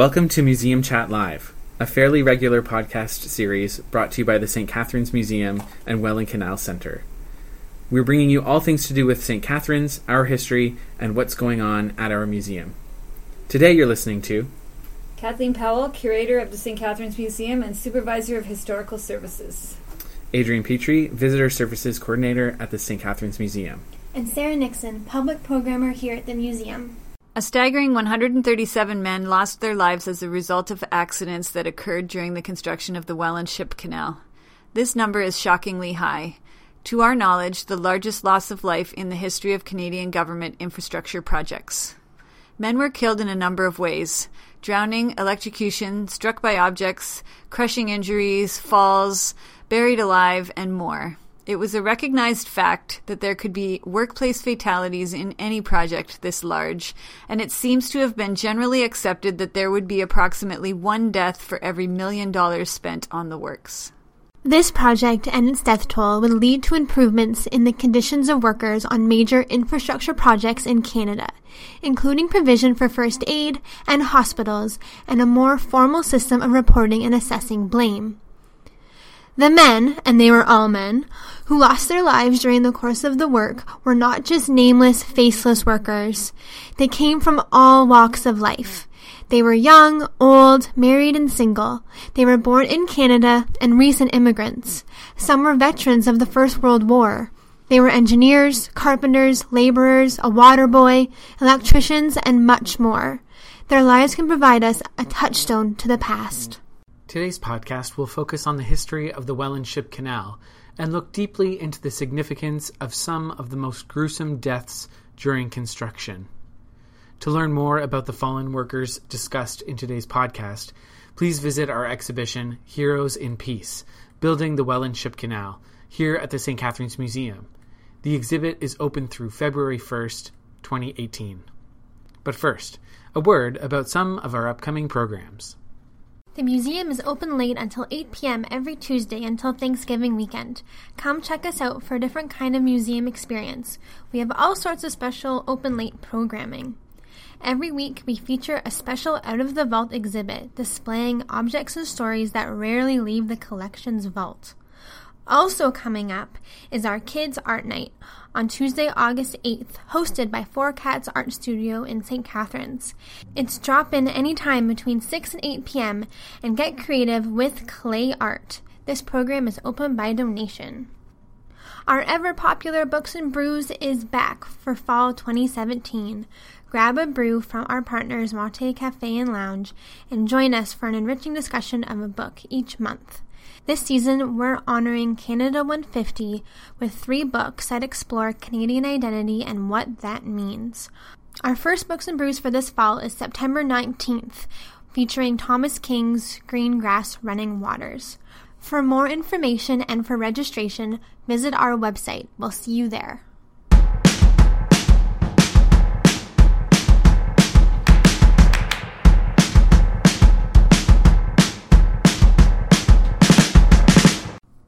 Welcome to Museum Chat Live, a fairly regular podcast series brought to you by the St. Catharines Museum and Welland Canal Center. We're bringing you all things to do with St. Catharines, our history, and what's going on at our museum. Today you're listening to Kathleen Powell, curator of the St. Catharines Museum and supervisor of historical services. Adrian Petrie, visitor services coordinator at the St. Catharines Museum. And Sarah Nixon, public programmer here at the museum. A staggering 137 men lost their lives as a result of accidents that occurred during the construction of the Welland Ship Canal. This number is shockingly high. To our knowledge, the largest loss of life in the history of Canadian government infrastructure projects. Men were killed in a number of ways drowning, electrocution, struck by objects, crushing injuries, falls, buried alive, and more. It was a recognized fact that there could be workplace fatalities in any project this large, and it seems to have been generally accepted that there would be approximately one death for every million dollars spent on the works. This project and its death toll would lead to improvements in the conditions of workers on major infrastructure projects in Canada, including provision for first aid and hospitals and a more formal system of reporting and assessing blame. The men, and they were all men, who lost their lives during the course of the work were not just nameless, faceless workers. They came from all walks of life. They were young, old, married, and single. They were born in Canada and recent immigrants. Some were veterans of the First World War. They were engineers, carpenters, laborers, a water boy, electricians, and much more. Their lives can provide us a touchstone to the past. Today's podcast will focus on the history of the Welland Ship Canal and look deeply into the significance of some of the most gruesome deaths during construction. To learn more about the fallen workers discussed in today's podcast, please visit our exhibition, Heroes in Peace Building the Welland Ship Canal, here at the St. Catharines Museum. The exhibit is open through February 1st, 2018. But first, a word about some of our upcoming programs. The museum is open late until 8 p.m. every Tuesday until Thanksgiving weekend. Come check us out for a different kind of museum experience. We have all sorts of special open late programming. Every week, we feature a special out of the vault exhibit displaying objects and stories that rarely leave the collection's vault. Also coming up is our Kids Art Night on Tuesday, August 8th, hosted by Four Cats Art Studio in St. Catharines. It's drop in anytime between 6 and 8 p.m. and get creative with clay art. This program is open by donation. Our ever popular Books and Brews is back for fall 2017. Grab a brew from our partners Mahtay Cafe and Lounge and join us for an enriching discussion of a book each month. This season, we're honoring Canada 150 with three books that explore Canadian identity and what that means. Our first Books and Brews for this fall is September 19th, featuring Thomas King's Green Grass Running Waters. For more information and for registration, visit our website. We'll see you there.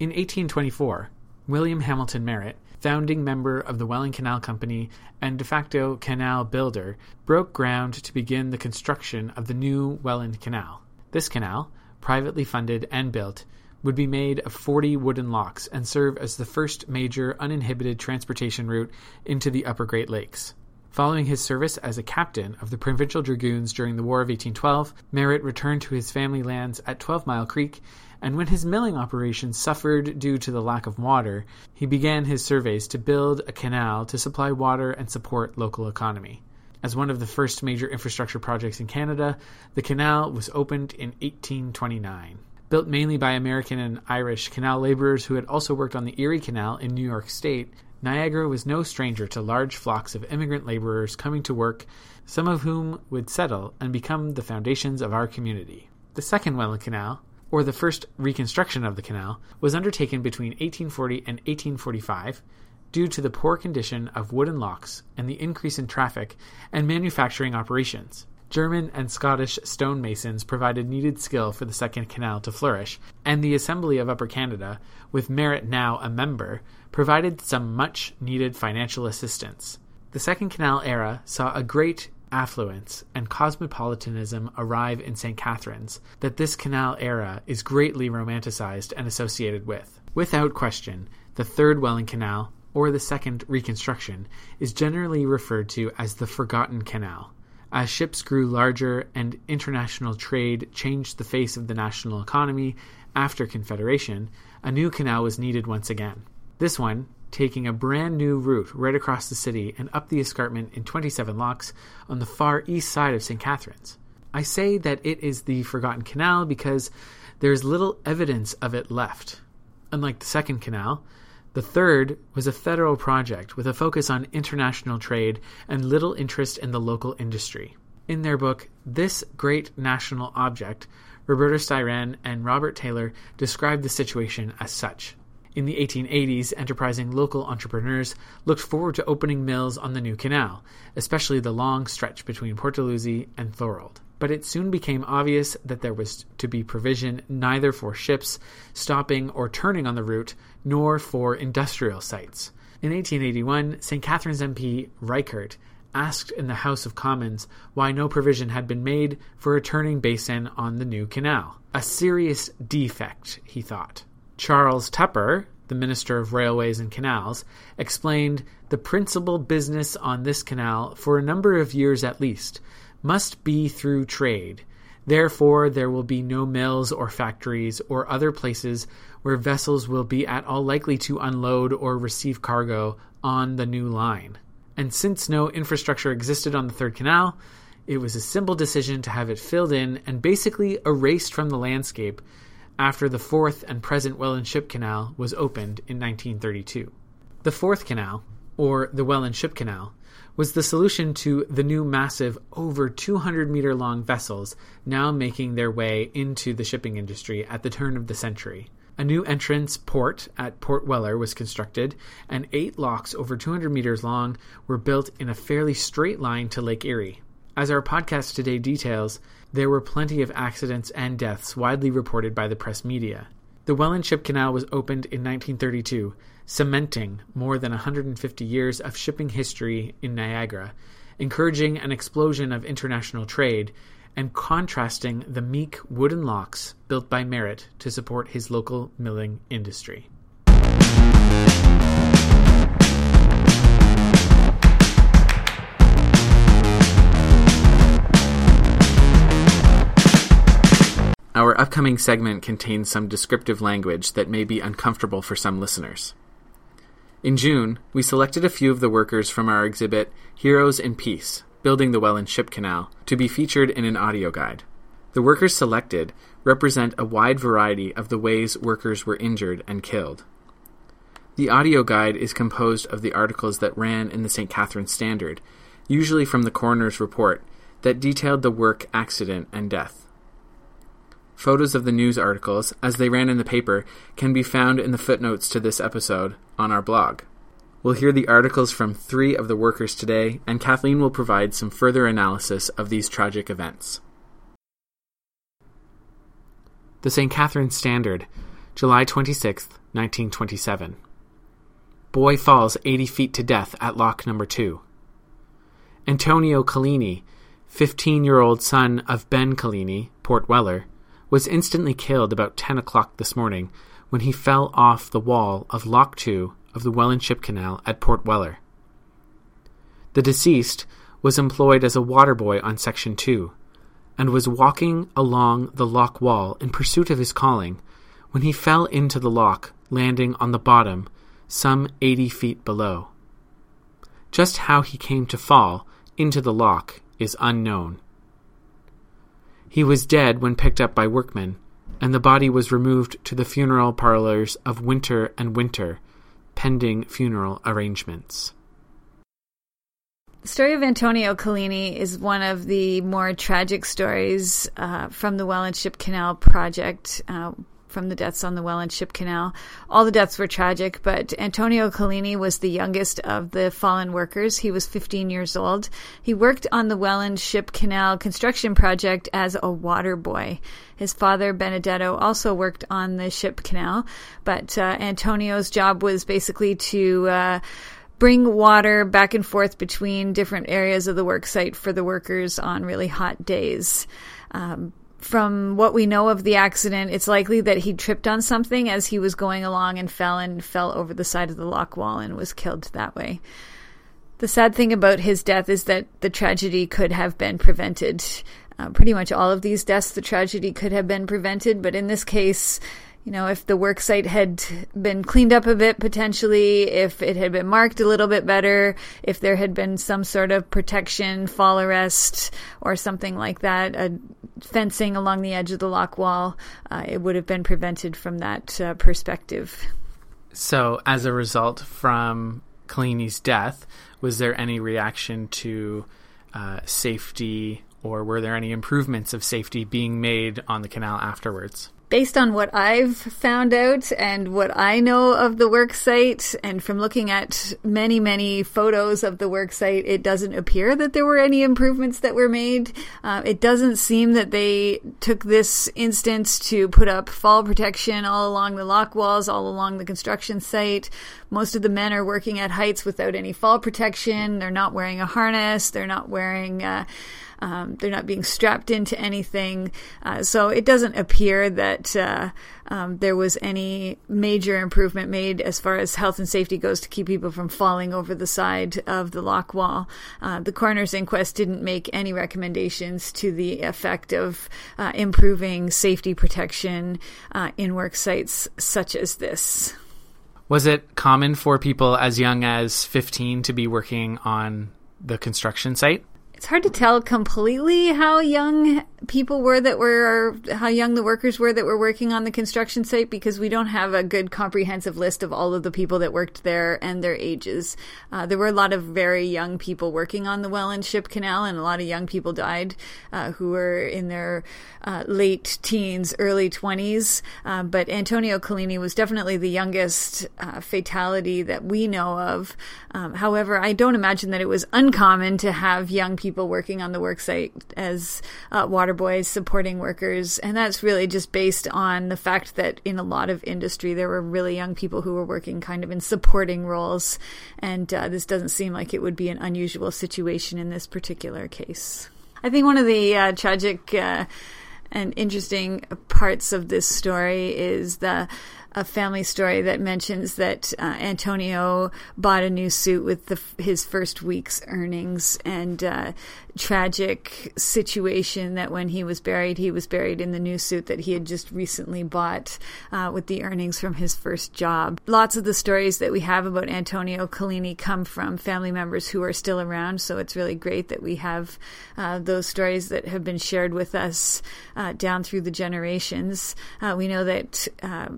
In 1824, William Hamilton Merritt, founding member of the Welland Canal Company and de facto canal builder, broke ground to begin the construction of the new Welland Canal. This canal, privately funded and built, would be made of 40 wooden locks and serve as the first major uninhibited transportation route into the upper Great Lakes. Following his service as a captain of the Provincial Dragoons during the War of 1812, Merritt returned to his family lands at Twelve Mile Creek and when his milling operations suffered due to the lack of water, he began his surveys to build a canal to supply water and support local economy. As one of the first major infrastructure projects in Canada, the canal was opened in 1829. Built mainly by American and Irish canal laborers who had also worked on the Erie Canal in New York State, Niagara was no stranger to large flocks of immigrant laborers coming to work, some of whom would settle and become the foundations of our community. The second Welland Canal, or the first reconstruction of the canal, was undertaken between 1840 and 1845 due to the poor condition of wooden locks and the increase in traffic and manufacturing operations. German and Scottish stonemasons provided needed skill for the Second Canal to flourish, and the Assembly of Upper Canada, with Merritt now a member, provided some much needed financial assistance. The Second Canal era saw a great affluence, and cosmopolitanism arrive in St. Catharines that this canal era is greatly romanticized and associated with. Without question, the Third Welland Canal, or the Second Reconstruction, is generally referred to as the Forgotten Canal. As ships grew larger and international trade changed the face of the national economy after Confederation, a new canal was needed once again. This one, taking a brand new route right across the city and up the escarpment in 27 locks on the far east side of St. Catharines. I say that it is the Forgotten Canal because there is little evidence of it left. Unlike the Second Canal, the third was a federal project with a focus on international trade and little interest in the local industry. In their book, This Great National Object, Roberta Styran and Robert Taylor describe the situation as such. In the 1880s, enterprising local entrepreneurs looked forward to opening mills on the new canal, especially the long stretch between Port and Thorold. But it soon became obvious that there was to be provision neither for ships stopping or turning on the route, nor for industrial sites. In 1881, St. Catharines MP Rykert asked in the House of Commons why no provision had been made for a turning basin on the new canal. A serious defect, he thought. Charles Tupper, the Minister of Railways and Canals, explained the principal business on this canal, for a number of years at least, must be through trade. Therefore, there will be no mills or factories or other places where vessels will be at all likely to unload or receive cargo on the new line. And since no infrastructure existed on the Third Canal, it was a simple decision to have it filled in and basically erased from the landscape after the fourth and present Welland Ship Canal was opened in 1932. The fourth canal, or the Welland Ship Canal, was the solution to the new massive, over 200 meter long vessels now making their way into the shipping industry at the turn of the century. A new entrance port at Port Weller was constructed, and eight locks over 200 meters long were built in a fairly straight line to Lake Erie. As our podcast today details, there were plenty of accidents and deaths widely reported by the press media. The Welland Ship Canal was opened in 1932, cementing more than 150 years of shipping history in Niagara, encouraging an explosion of international trade, and contrasting the meek wooden locks built by Merritt to support his local milling industry. Our upcoming segment contains some descriptive language that may be uncomfortable for some listeners. In June, we selected a few of the workers from our exhibit Heroes in Peace Building the Welland Ship Canal to be featured in an audio guide. The workers selected represent a wide variety of the ways workers were injured and killed. The audio guide is composed of the articles that ran in the St. Catharines Standard, usually from the coroner's report, that detailed the work accident and death. Photos of the news articles, as they ran in the paper, can be found in the footnotes to this episode on our blog. We'll hear the articles from three of the workers today, and Kathleen will provide some further analysis of these tragic events. The St. Catharines Standard, July 26, 1927. Boy falls 80 feet to death at lock number 2. Antonio Collini, 15 year old son of Ben Collini, Port Weller, was instantly killed about 10 o'clock this morning when he fell off the wall of Lock 2 of the Welland Ship Canal at Port Weller. The deceased was employed as a water boy on Section 2 and was walking along the lock wall in pursuit of his calling when he fell into the lock, landing on the bottom, some 80 feet below. Just how he came to fall into the lock is unknown. He was dead when picked up by workmen, and the body was removed to the funeral parlors of Winter and Winter, pending funeral arrangements. The story of Antonio Collini is one of the more tragic stories uh, from the Welland Ship Canal project. Uh, from the deaths on the Welland Ship Canal. All the deaths were tragic, but Antonio Collini was the youngest of the fallen workers. He was 15 years old. He worked on the Welland Ship Canal construction project as a water boy. His father, Benedetto, also worked on the ship canal, but uh, Antonio's job was basically to uh, bring water back and forth between different areas of the work site for the workers on really hot days. Um, from what we know of the accident, it's likely that he tripped on something as he was going along and fell and fell over the side of the lock wall and was killed that way. The sad thing about his death is that the tragedy could have been prevented. Uh, pretty much all of these deaths, the tragedy could have been prevented, but in this case, you know, if the work site had been cleaned up a bit potentially, if it had been marked a little bit better, if there had been some sort of protection, fall arrest, or something like that, a fencing along the edge of the lock wall, uh, it would have been prevented from that uh, perspective. So, as a result from Collini's death, was there any reaction to uh, safety, or were there any improvements of safety being made on the canal afterwards? Based on what I've found out and what I know of the work site, and from looking at many, many photos of the work site, it doesn't appear that there were any improvements that were made. Uh, it doesn't seem that they took this instance to put up fall protection all along the lock walls, all along the construction site. Most of the men are working at heights without any fall protection. They're not wearing a harness. They're not wearing. Uh, um, they're not being strapped into anything. Uh, so it doesn't appear that uh, um, there was any major improvement made as far as health and safety goes to keep people from falling over the side of the lock wall. Uh, the coroner's inquest didn't make any recommendations to the effect of uh, improving safety protection uh, in work sites such as this. Was it common for people as young as 15 to be working on the construction site? It's hard to tell completely how young people were that were how young the workers were that were working on the construction site because we don't have a good comprehensive list of all of the people that worked there and their ages. Uh, there were a lot of very young people working on the Welland Ship Canal, and a lot of young people died uh, who were in their uh, late teens, early 20s. Uh, but Antonio Collini was definitely the youngest uh, fatality that we know of. Um, however, I don't imagine that it was uncommon to have young people people working on the worksite as uh, water boys supporting workers. And that's really just based on the fact that in a lot of industry, there were really young people who were working kind of in supporting roles. And uh, this doesn't seem like it would be an unusual situation in this particular case. I think one of the uh, tragic uh, and interesting parts of this story is the a family story that mentions that uh, Antonio bought a new suit with the, his first week's earnings, and uh, tragic situation that when he was buried, he was buried in the new suit that he had just recently bought uh, with the earnings from his first job. Lots of the stories that we have about Antonio Collini come from family members who are still around, so it's really great that we have uh, those stories that have been shared with us uh, down through the generations. Uh, we know that uh,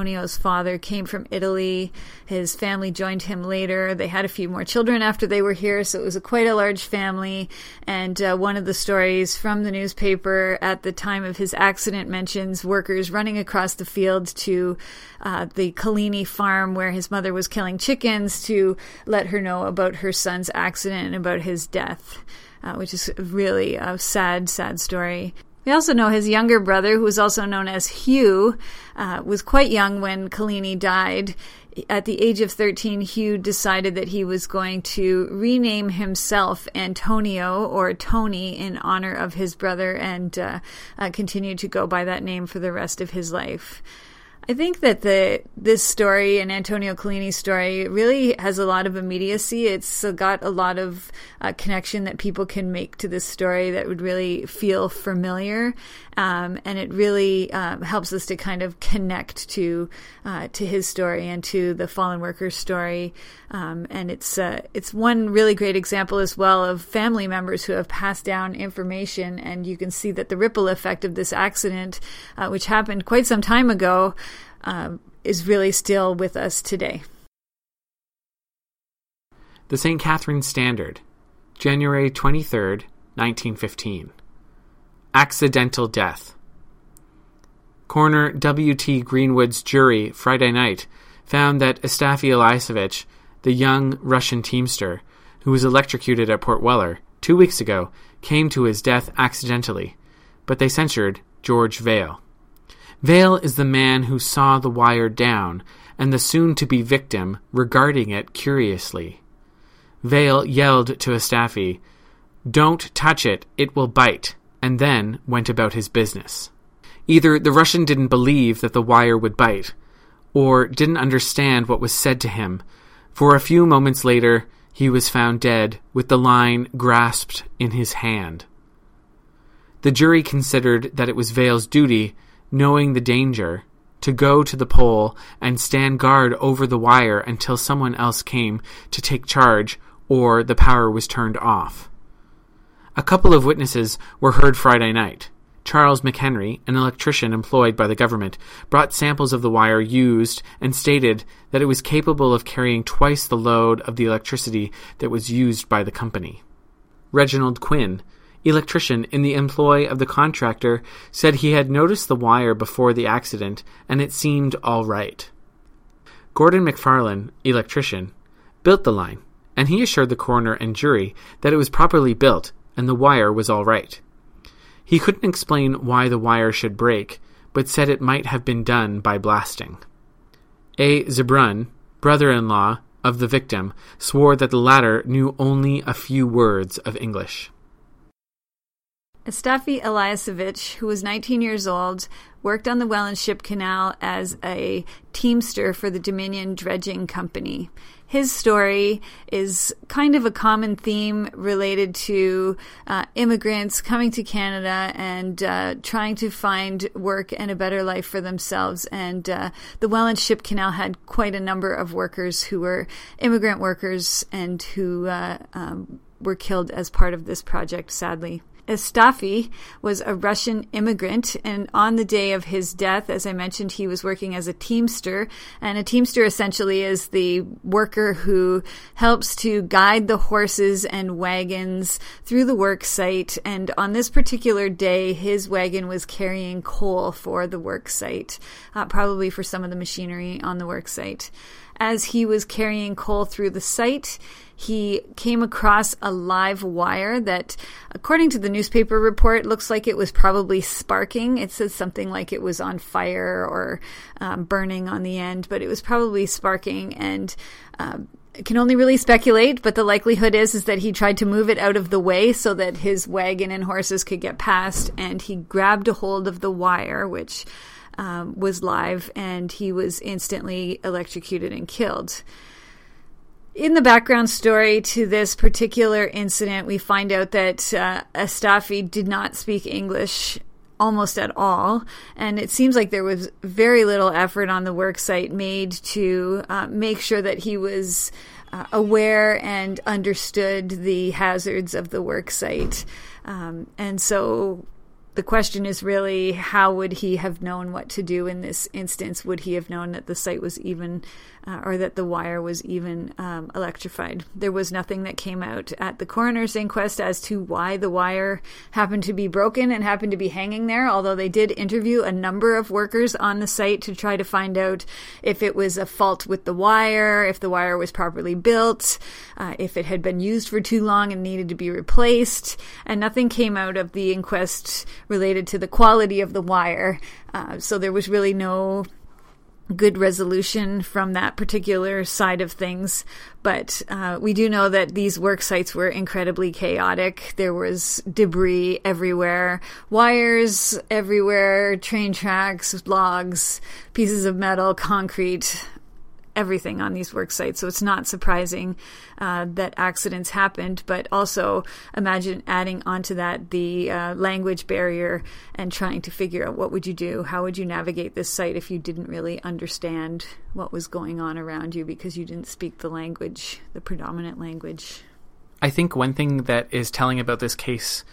Antonio's father came from Italy. His family joined him later. They had a few more children after they were here, so it was a, quite a large family. And uh, one of the stories from the newspaper at the time of his accident mentions workers running across the field to uh, the Collini farm where his mother was killing chickens to let her know about her son's accident and about his death, uh, which is really a sad, sad story. We also know his younger brother, who was also known as Hugh, uh, was quite young when Collini died. At the age of 13, Hugh decided that he was going to rename himself Antonio or Tony in honor of his brother and uh, uh, continue to go by that name for the rest of his life. I think that the this story and Antonio Collini's story really has a lot of immediacy. It's got a lot of uh, connection that people can make to this story that would really feel familiar, um, and it really um, helps us to kind of connect to uh, to his story and to the fallen workers' story. Um, and it's uh, it's one really great example as well of family members who have passed down information, and you can see that the ripple effect of this accident, uh, which happened quite some time ago, um, is really still with us today. The St. Catherine Standard, January 23rd, 1915. Accidental death. Coroner W.T. Greenwood's jury Friday night found that Astafy Eliashevich, the young Russian teamster who was electrocuted at Port Weller two weeks ago, came to his death accidentally, but they censured George Vale. Vale is the man who saw the wire down and the soon to be victim regarding it curiously. Vale yelled to Astafy, Don't touch it, it will bite, and then went about his business. Either the Russian didn't believe that the wire would bite, or didn't understand what was said to him, for a few moments later he was found dead with the line grasped in his hand. The jury considered that it was Vale's duty, knowing the danger, to go to the pole and stand guard over the wire until someone else came to take charge or the power was turned off. A couple of witnesses were heard Friday night. Charles McHenry, an electrician employed by the government, brought samples of the wire used and stated that it was capable of carrying twice the load of the electricity that was used by the company. Reginald Quinn, electrician in the employ of the contractor, said he had noticed the wire before the accident and it seemed all right. Gordon McFarlane, electrician, built the line, and he assured the coroner and jury that it was properly built and the wire was all right. He couldn't explain why the wire should break, but said it might have been done by blasting. A. Zebrun, brother in law of the victim, swore that the latter knew only a few words of English. Astafy Eliashevich, who was 19 years old, worked on the Welland Ship Canal as a teamster for the Dominion Dredging Company. His story is kind of a common theme related to uh, immigrants coming to Canada and uh, trying to find work and a better life for themselves. And uh, the Welland Ship Canal had quite a number of workers who were immigrant workers and who uh, um, were killed as part of this project, sadly. Astafy was a Russian immigrant, and on the day of his death, as I mentioned, he was working as a teamster. And a teamster essentially is the worker who helps to guide the horses and wagons through the work site. And on this particular day, his wagon was carrying coal for the work site, uh, probably for some of the machinery on the work site. As he was carrying coal through the site, he came across a live wire that, according to the newspaper report, looks like it was probably sparking. It says something like it was on fire or um, burning on the end, but it was probably sparking and. Um, can only really speculate, but the likelihood is is that he tried to move it out of the way so that his wagon and horses could get past, and he grabbed a hold of the wire, which um, was live, and he was instantly electrocuted and killed in the background story to this particular incident, we find out that uh, Astafy did not speak English almost at all, and it seems like there was very little effort on the worksite made to uh, make sure that he was uh, aware and understood the hazards of the worksite. Um, and so the question is really how would he have known what to do in this instance? Would he have known that the site was even uh, or that the wire was even um, electrified. There was nothing that came out at the coroner's inquest as to why the wire happened to be broken and happened to be hanging there, although they did interview a number of workers on the site to try to find out if it was a fault with the wire, if the wire was properly built, uh, if it had been used for too long and needed to be replaced, and nothing came out of the inquest related to the quality of the wire. Uh, so there was really no good resolution from that particular side of things. But uh, we do know that these work sites were incredibly chaotic. There was debris everywhere, wires everywhere, train tracks, logs, pieces of metal, concrete, everything on these work sites. So it's not surprising uh, that accidents happened, but also imagine adding onto that the uh, language barrier and trying to figure out what would you do? How would you navigate this site if you didn't really understand what was going on around you because you didn't speak the language, the predominant language? I think one thing that is telling about this case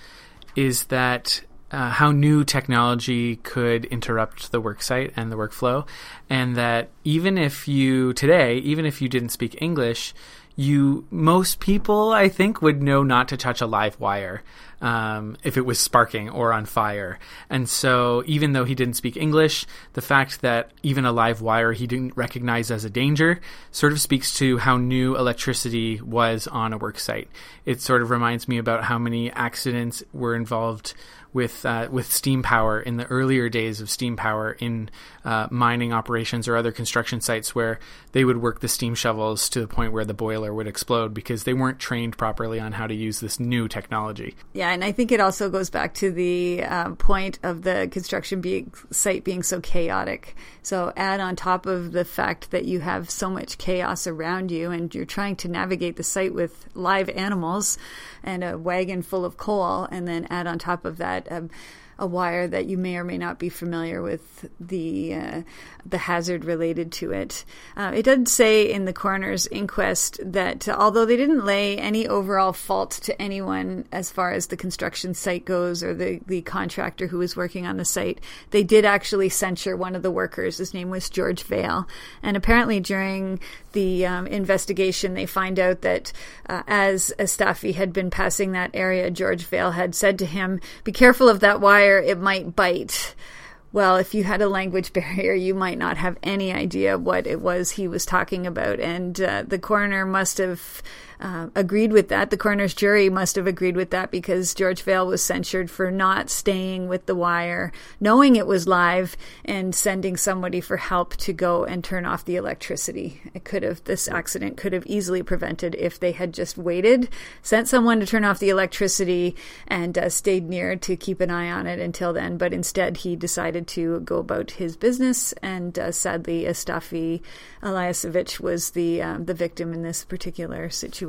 is that uh, how new technology could interrupt the worksite and the workflow, and that even if you today, even if you didn't speak English, you most people I think would know not to touch a live wire. Um, if it was sparking or on fire. And so, even though he didn't speak English, the fact that even a live wire he didn't recognize as a danger sort of speaks to how new electricity was on a work site. It sort of reminds me about how many accidents were involved with uh, with steam power in the earlier days of steam power in uh, mining operations or other construction sites where they would work the steam shovels to the point where the boiler would explode because they weren't trained properly on how to use this new technology. Yeah, and I think it also goes back to the um, point of the construction being, site being so chaotic. So add on top of the fact that you have so much chaos around you and you're trying to navigate the site with live animals and a wagon full of coal, and then add on top of that. Um, a wire that you may or may not be familiar with the uh, the hazard related to it. Uh, it did say in the coroner's inquest that although they didn't lay any overall fault to anyone as far as the construction site goes or the, the contractor who was working on the site, they did actually censure one of the workers. His name was George Vale. And apparently during the um, investigation, they find out that uh, as Estafy had been passing that area, George Vale had said to him, Be careful of that wire, it might bite well, if you had a language barrier, you might not have any idea what it was he was talking about. And uh, the coroner must have uh, agreed with that. The coroner's jury must have agreed with that because George Vale was censured for not staying with the wire, knowing it was live, and sending somebody for help to go and turn off the electricity. It could have, this accident could have easily prevented if they had just waited, sent someone to turn off the electricity, and uh, stayed near to keep an eye on it until then. But instead, he decided to go about his business, and uh, sadly, Estafy Eliashevich was the um, the victim in this particular situation.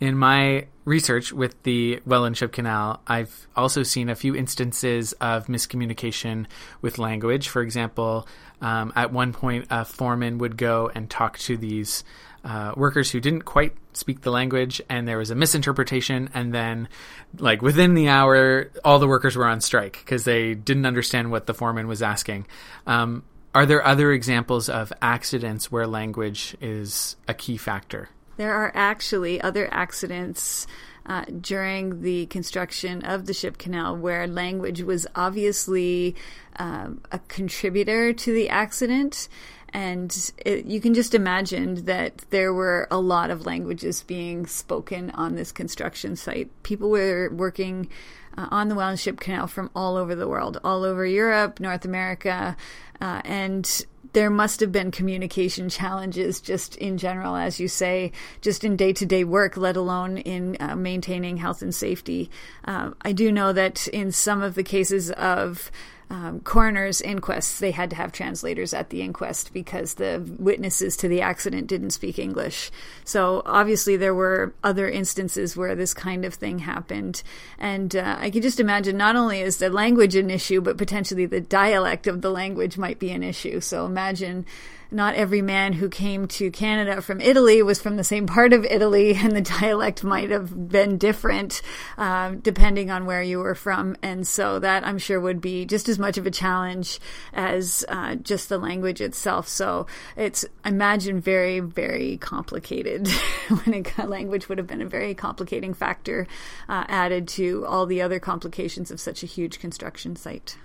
In my research with the Welland Ship Canal, I've also seen a few instances of miscommunication with language. For example, um, at one point, a foreman would go and talk to these uh, workers who didn't quite speak the language, and there was a misinterpretation. And then, like within the hour, all the workers were on strike because they didn't understand what the foreman was asking. Um, are there other examples of accidents where language is a key factor? There are actually other accidents uh, during the construction of the ship canal where language was obviously um, a contributor to the accident. And it, you can just imagine that there were a lot of languages being spoken on this construction site. People were working uh, on the Welland Ship Canal from all over the world, all over Europe, North America, uh, and there must have been communication challenges just in general, as you say, just in day to day work, let alone in uh, maintaining health and safety. Uh, I do know that in some of the cases of um, coroner's inquests, they had to have translators at the inquest because the witnesses to the accident didn't speak English. So obviously, there were other instances where this kind of thing happened. And uh, I can just imagine not only is the language an issue, but potentially the dialect of the language might be an issue. So imagine not every man who came to Canada from Italy was from the same part of Italy, and the dialect might have been different uh, depending on where you were from. And so that I'm sure would be just as much of a challenge as uh, just the language itself. So it's I imagine very very complicated. when a language would have been a very complicating factor uh, added to all the other complications of such a huge construction site.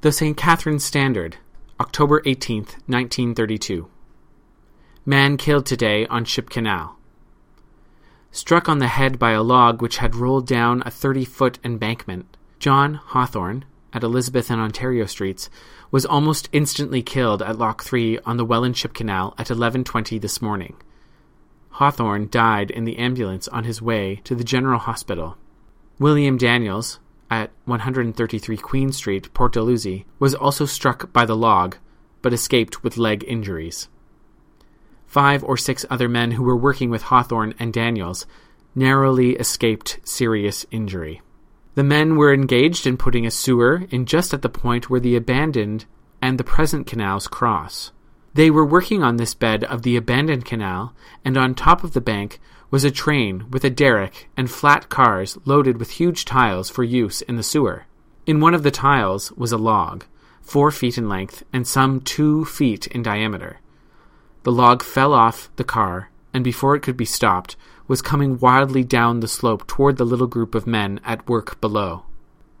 The St. Catharines Standard, October 18th, 1932. Man killed today on Ship Canal. Struck on the head by a log which had rolled down a 30 foot embankment, John Hawthorne, at Elizabeth and Ontario Streets, was almost instantly killed at Lock 3 on the Welland Ship Canal at 11.20 this morning. Hawthorne died in the ambulance on his way to the General Hospital. William Daniels, at 133 Queen Street, Port Dalhousie, was also struck by the log, but escaped with leg injuries. Five or six other men who were working with Hawthorne and Daniels narrowly escaped serious injury. The men were engaged in putting a sewer in just at the point where the abandoned and the present canals cross. They were working on this bed of the abandoned canal, and on top of the bank was a train with a derrick and flat cars loaded with huge tiles for use in the sewer. In one of the tiles was a log, four feet in length and some two feet in diameter. The log fell off the car, and before it could be stopped, was coming wildly down the slope toward the little group of men at work below.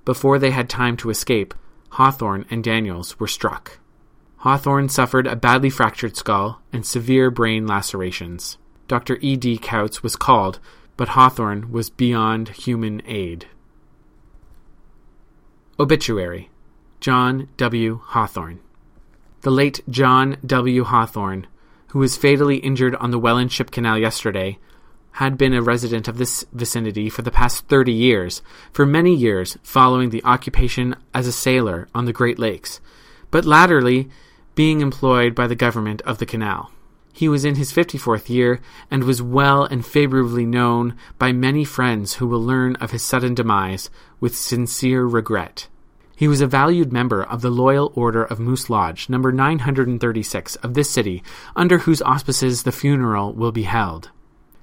Before they had time to escape, Hawthorne and Daniels were struck. Hawthorne suffered a badly fractured skull and severe brain lacerations. Dr. E. D. Kautz was called, but Hawthorne was beyond human aid. Obituary John W. Hawthorne. The late John W. Hawthorne, who was fatally injured on the Welland Ship Canal yesterday, had been a resident of this vicinity for the past 30 years, for many years following the occupation as a sailor on the Great Lakes, but latterly being employed by the government of the canal. He was in his 54th year and was well and favorably known by many friends who will learn of his sudden demise with sincere regret. He was a valued member of the Loyal Order of Moose Lodge, number 936 of this city, under whose auspices the funeral will be held.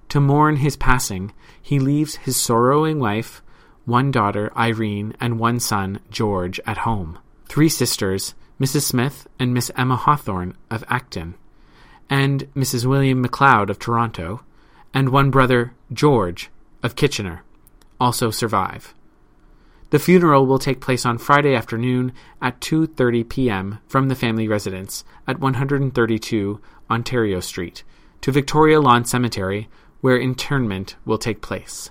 To mourn his passing, he leaves his sorrowing wife, one daughter, Irene, and one son, George, at home, three sisters, Mrs. Smith and Miss Emma Hawthorne of Acton, and Mrs. William McLeod of Toronto, and one brother, George, of Kitchener, also survive. The funeral will take place on Friday afternoon at 2:30 p.m. from the family residence at 132 Ontario Street to Victoria Lawn Cemetery where internment will take place.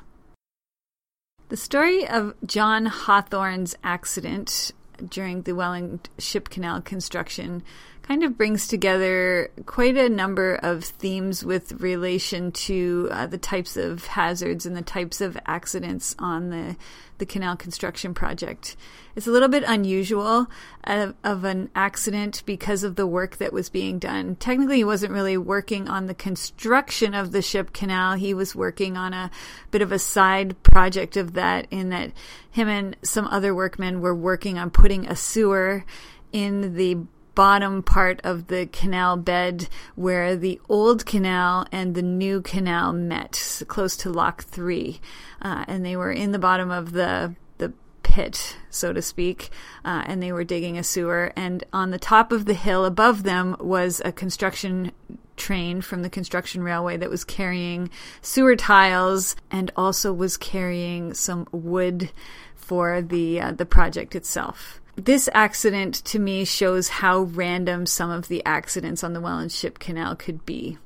The story of John Hawthorne's accident during the Welland Ship Canal construction kind of brings together quite a number of themes with relation to uh, the types of hazards and the types of accidents on the the canal construction project. It's a little bit unusual of, of an accident because of the work that was being done. Technically, he wasn't really working on the construction of the ship canal. He was working on a bit of a side project of that, in that him and some other workmen were working on putting a sewer in the bottom part of the canal bed where the old canal and the new canal met, close to Lock 3. Uh, and they were in the bottom of the the pit, so to speak, uh, and they were digging a sewer. And on the top of the hill above them was a construction train from the construction railway that was carrying sewer tiles and also was carrying some wood for the uh, the project itself this accident to me shows how random some of the accidents on the Welland Ship Canal could be.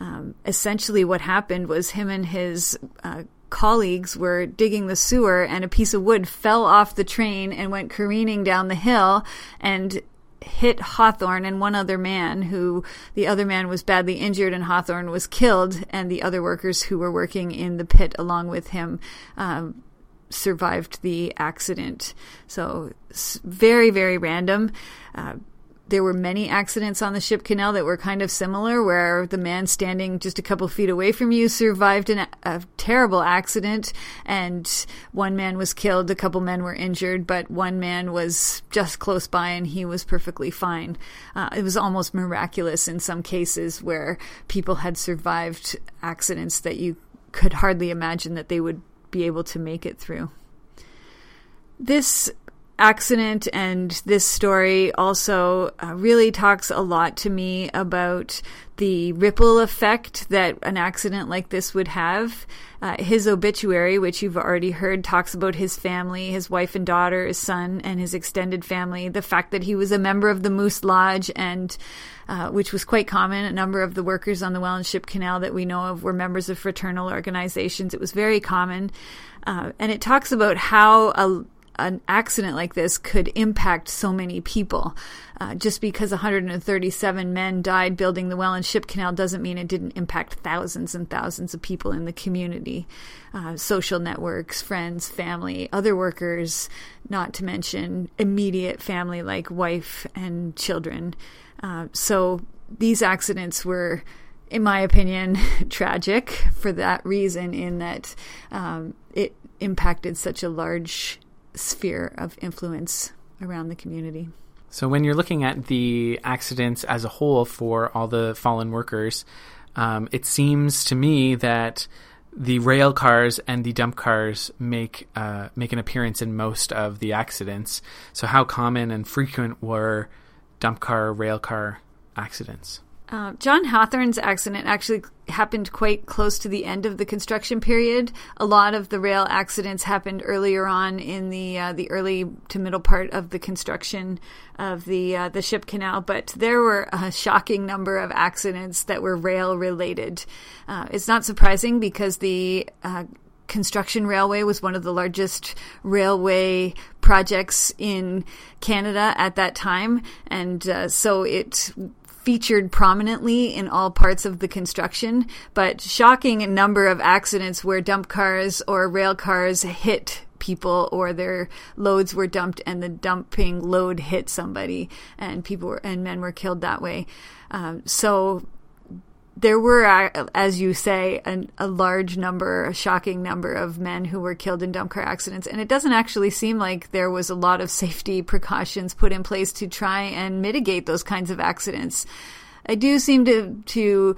Um, essentially, what happened was him and his uh, colleagues were digging the sewer, and a piece of wood fell off the train and went careening down the hill and hit Hawthorne and one other man who the other man was badly injured and Hawthorne was killed and the other workers who were working in the pit along with him um, survived the accident. So very, very random. Uh, there were many accidents on the ship canal that were kind of similar, where the man standing just a couple feet away from you survived an, a terrible accident, and one man was killed, a couple men were injured, but one man was just close by and he was perfectly fine. Uh, it was almost miraculous in some cases where people had survived accidents that you could hardly imagine that they would be able to make it through. This accident and this story also uh, really talks a lot to me about the ripple effect that an accident like this would have. Uh, his obituary, which you've already heard, talks about his family, his wife and daughter, his son, and his extended family. The fact that he was a member of the Moose Lodge, and uh, which was quite common. A number of the workers on the Welland Ship Canal that we know of were members of fraternal organizations. It was very common. Uh, and it talks about how a an accident like this could impact so many people. Uh, just because 137 men died building the Welland Ship Canal doesn't mean it didn't impact thousands and thousands of people in the community, uh, social networks, friends, family, other workers, not to mention immediate family like wife and children. Uh, so these accidents were in my opinion, tragic for that reason, in that um, it impacted such a large sphere of influence around the community. So, when you're looking at the accidents as a whole for all the fallen workers, um, it seems to me that the rail cars and the dump cars make uh, make an appearance in most of the accidents. So, how common and frequent were dump car rail car accidents? Uh, John Hawthorne's accident actually happened quite close to the end of the construction period. A lot of the rail accidents happened earlier on in the uh, the early to middle part of the construction of the uh, the ship canal, but there were a shocking number of accidents that were rail related. Uh, it's not surprising because the uh, construction railway was one of the largest railway projects in Canada at that time, and uh, so it featured prominently in all parts of the construction, but shocking number of accidents where dump cars or rail cars hit people or their loads were dumped and the dumping load hit somebody and people were, and men were killed that way. Um, so there were, uh, as you say, an, a large number, a shocking number of men who were killed in dump car accidents. And it doesn't actually seem like there was a lot of safety precautions put in place to try and mitigate those kinds of accidents. I do seem to, to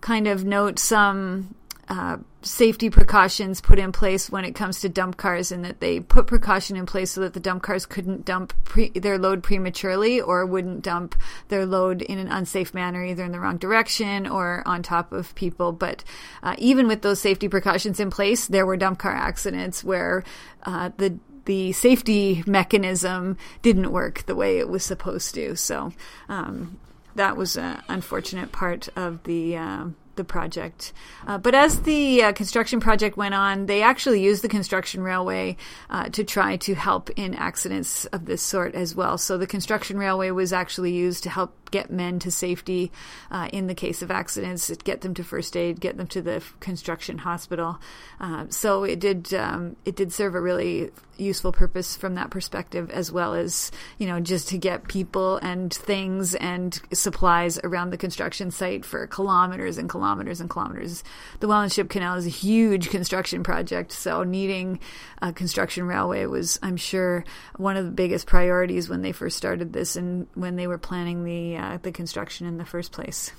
kind of note some uh, safety precautions put in place when it comes to dump cars and that they put precaution in place so that the dump cars couldn't dump pre- their load prematurely or wouldn't dump their load in an unsafe manner either in the wrong direction or on top of people. But uh, even with those safety precautions in place there were dump car accidents where uh, the the safety mechanism didn't work the way it was supposed to. So um, that was an unfortunate part of the uh, the project. Uh, but as the uh, construction project went on, they actually used the construction railway uh, to try to help in accidents of this sort as well. So the construction railway was actually used to help get men to safety uh, in the case of accidents, get them to first aid, get them to the construction hospital. Uh, so it did um, it did serve a really useful purpose from that perspective, as well as you know just to get people and things and supplies around the construction site for kilometers and kilometers and kilometers. The Welland Ship Canal is a huge construction project, so needing a construction railway was, I'm sure, one of the biggest priorities when they first started this and when they were planning the uh, the construction in the first place.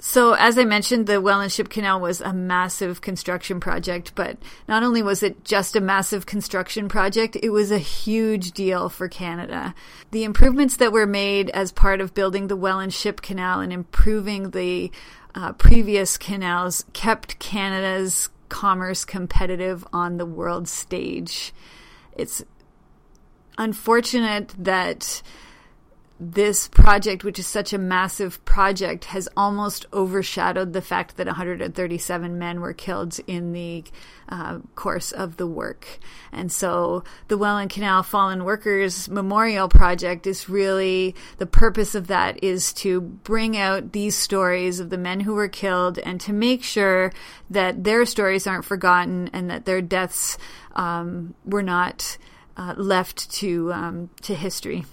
So, as I mentioned, the Welland Ship Canal was a massive construction project, but not only was it just a massive construction project, it was a huge deal for Canada. The improvements that were made as part of building the Welland Ship Canal and improving the uh, previous canals kept Canada's commerce competitive on the world stage. It's unfortunate that this project, which is such a massive project, has almost overshadowed the fact that 137 men were killed in the uh, course of the work. And so the Welland Canal Fallen Workers Memorial Project is really the purpose of that is to bring out these stories of the men who were killed and to make sure that their stories aren't forgotten and that their deaths um, were not uh, left to um, to history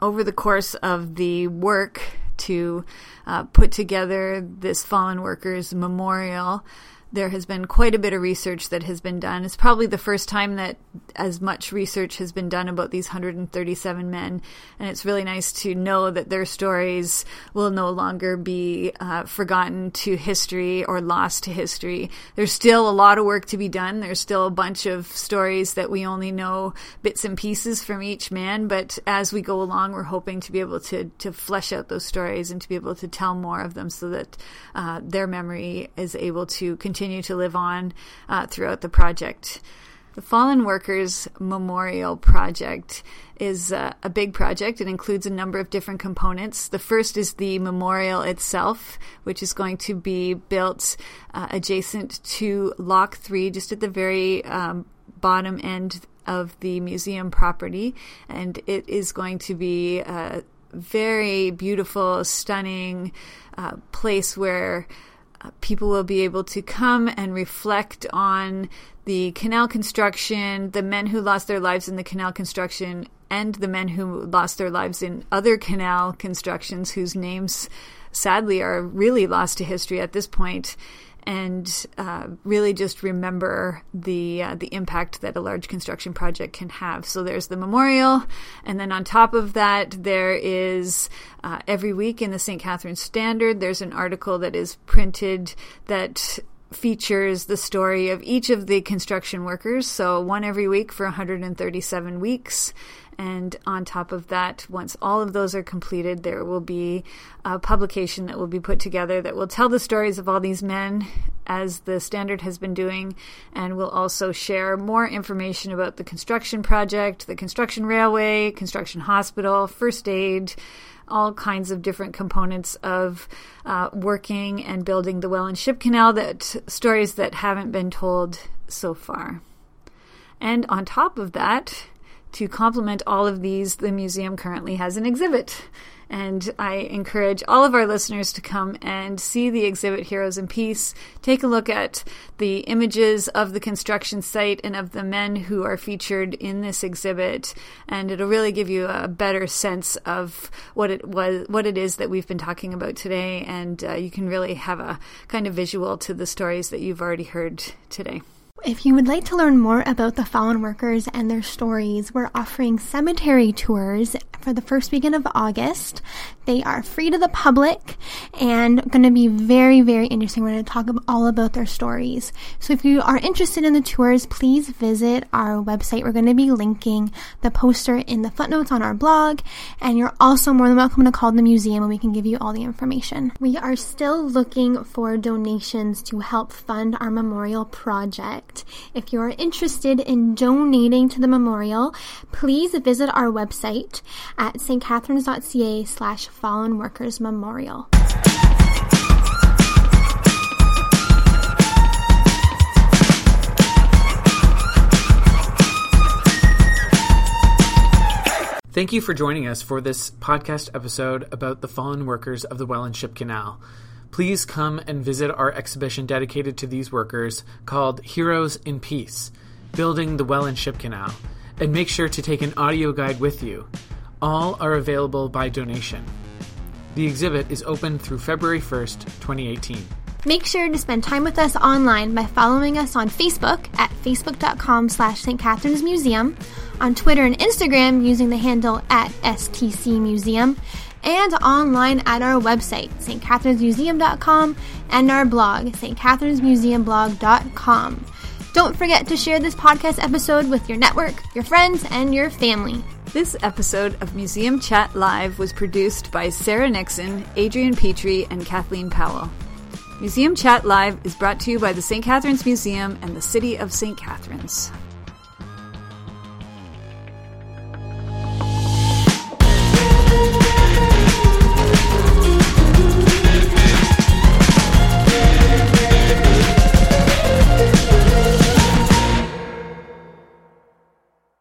over the course of the work to uh, put together this fallen workers memorial, there has been quite a bit of research that has been done. It's probably the first time that as much research has been done about these 137 men, and it's really nice to know that their stories will no longer be uh, forgotten to history or lost to history. There's still a lot of work to be done. There's still a bunch of stories that we only know bits and pieces from each man, but as we go along, we're hoping to be able to to flesh out those stories and to be able to tell more of them so that uh, their memory is able to continue continue to live on uh, throughout the project. The Fallen Workers Memorial Project is uh, a big project. It includes a number of different components. The first is the memorial itself, which is going to be built uh, adjacent to Lock 3, just at the very um, bottom end of the museum property. And it is going to be a very beautiful, stunning uh, place where people will be able to come and reflect on the canal construction, the men who lost their lives in the canal construction, and the men who lost their lives in other canal constructions whose names sadly are really lost to history at this point and uh, really just remember the uh, the impact that a large construction project can have. So there's the memorial, and then on top of that, there is uh, every week in the St. Catharines Standard, there's an article that is printed that features the story of each of the construction workers. So one every week for 137 weeks And on top of that, once all of those are completed, there will be a publication that will be put together that will tell the stories of all these men as the standard has been doing, and will also share more information about the construction project, the construction railway, construction hospital, first aid, all kinds of different components of uh, working and building the Welland Ship Canal that stories that haven't been told so far. And on top of that, to complement all of these, the museum currently has an exhibit. And I encourage all of our listeners to come and see the exhibit Heroes in Peace. Take a look at the images of the construction site and of the men who are featured in this exhibit. And it'll really give you a better sense of what it was, what it is that we've been talking about today. And uh, you can really have a kind of visual to the stories that you've already heard today. If you would like to learn more about the fallen workers and their stories, we're offering cemetery tours for the first weekend of August. They are free to the public and going to be very, very interesting. We're going to talk all about their stories. So if you are interested in the tours, please visit our website. We're going to be linking the poster in the footnotes on our blog, and you're also more than welcome to call the museum and we can give you all the information. We are still looking for donations to help fund our memorial project. If you're interested in donating to the memorial, please visit our website at stcatharines.ca slash fallen workers memorial. Thank you for joining us for this podcast episode about the fallen workers of the Welland Ship Canal. Please come and visit our exhibition dedicated to these workers called Heroes in Peace Building the Welland Ship Canal, and make sure to take an audio guide with you. All are available by donation. The exhibit is open through February 1st, 2018. Make sure to spend time with us online by following us on Facebook at facebook.com slash St. Catharines Museum, on Twitter and Instagram using the handle at STC Museum, and online at our website, stcatharinesmuseum.com, and our blog, stcatharinesmuseumblog.com. Don't forget to share this podcast episode with your network, your friends, and your family. This episode of Museum Chat Live was produced by Sarah Nixon, Adrian Petrie, and Kathleen Powell. Museum Chat Live is brought to you by the St. Catharines Museum and the City of St. Catharines.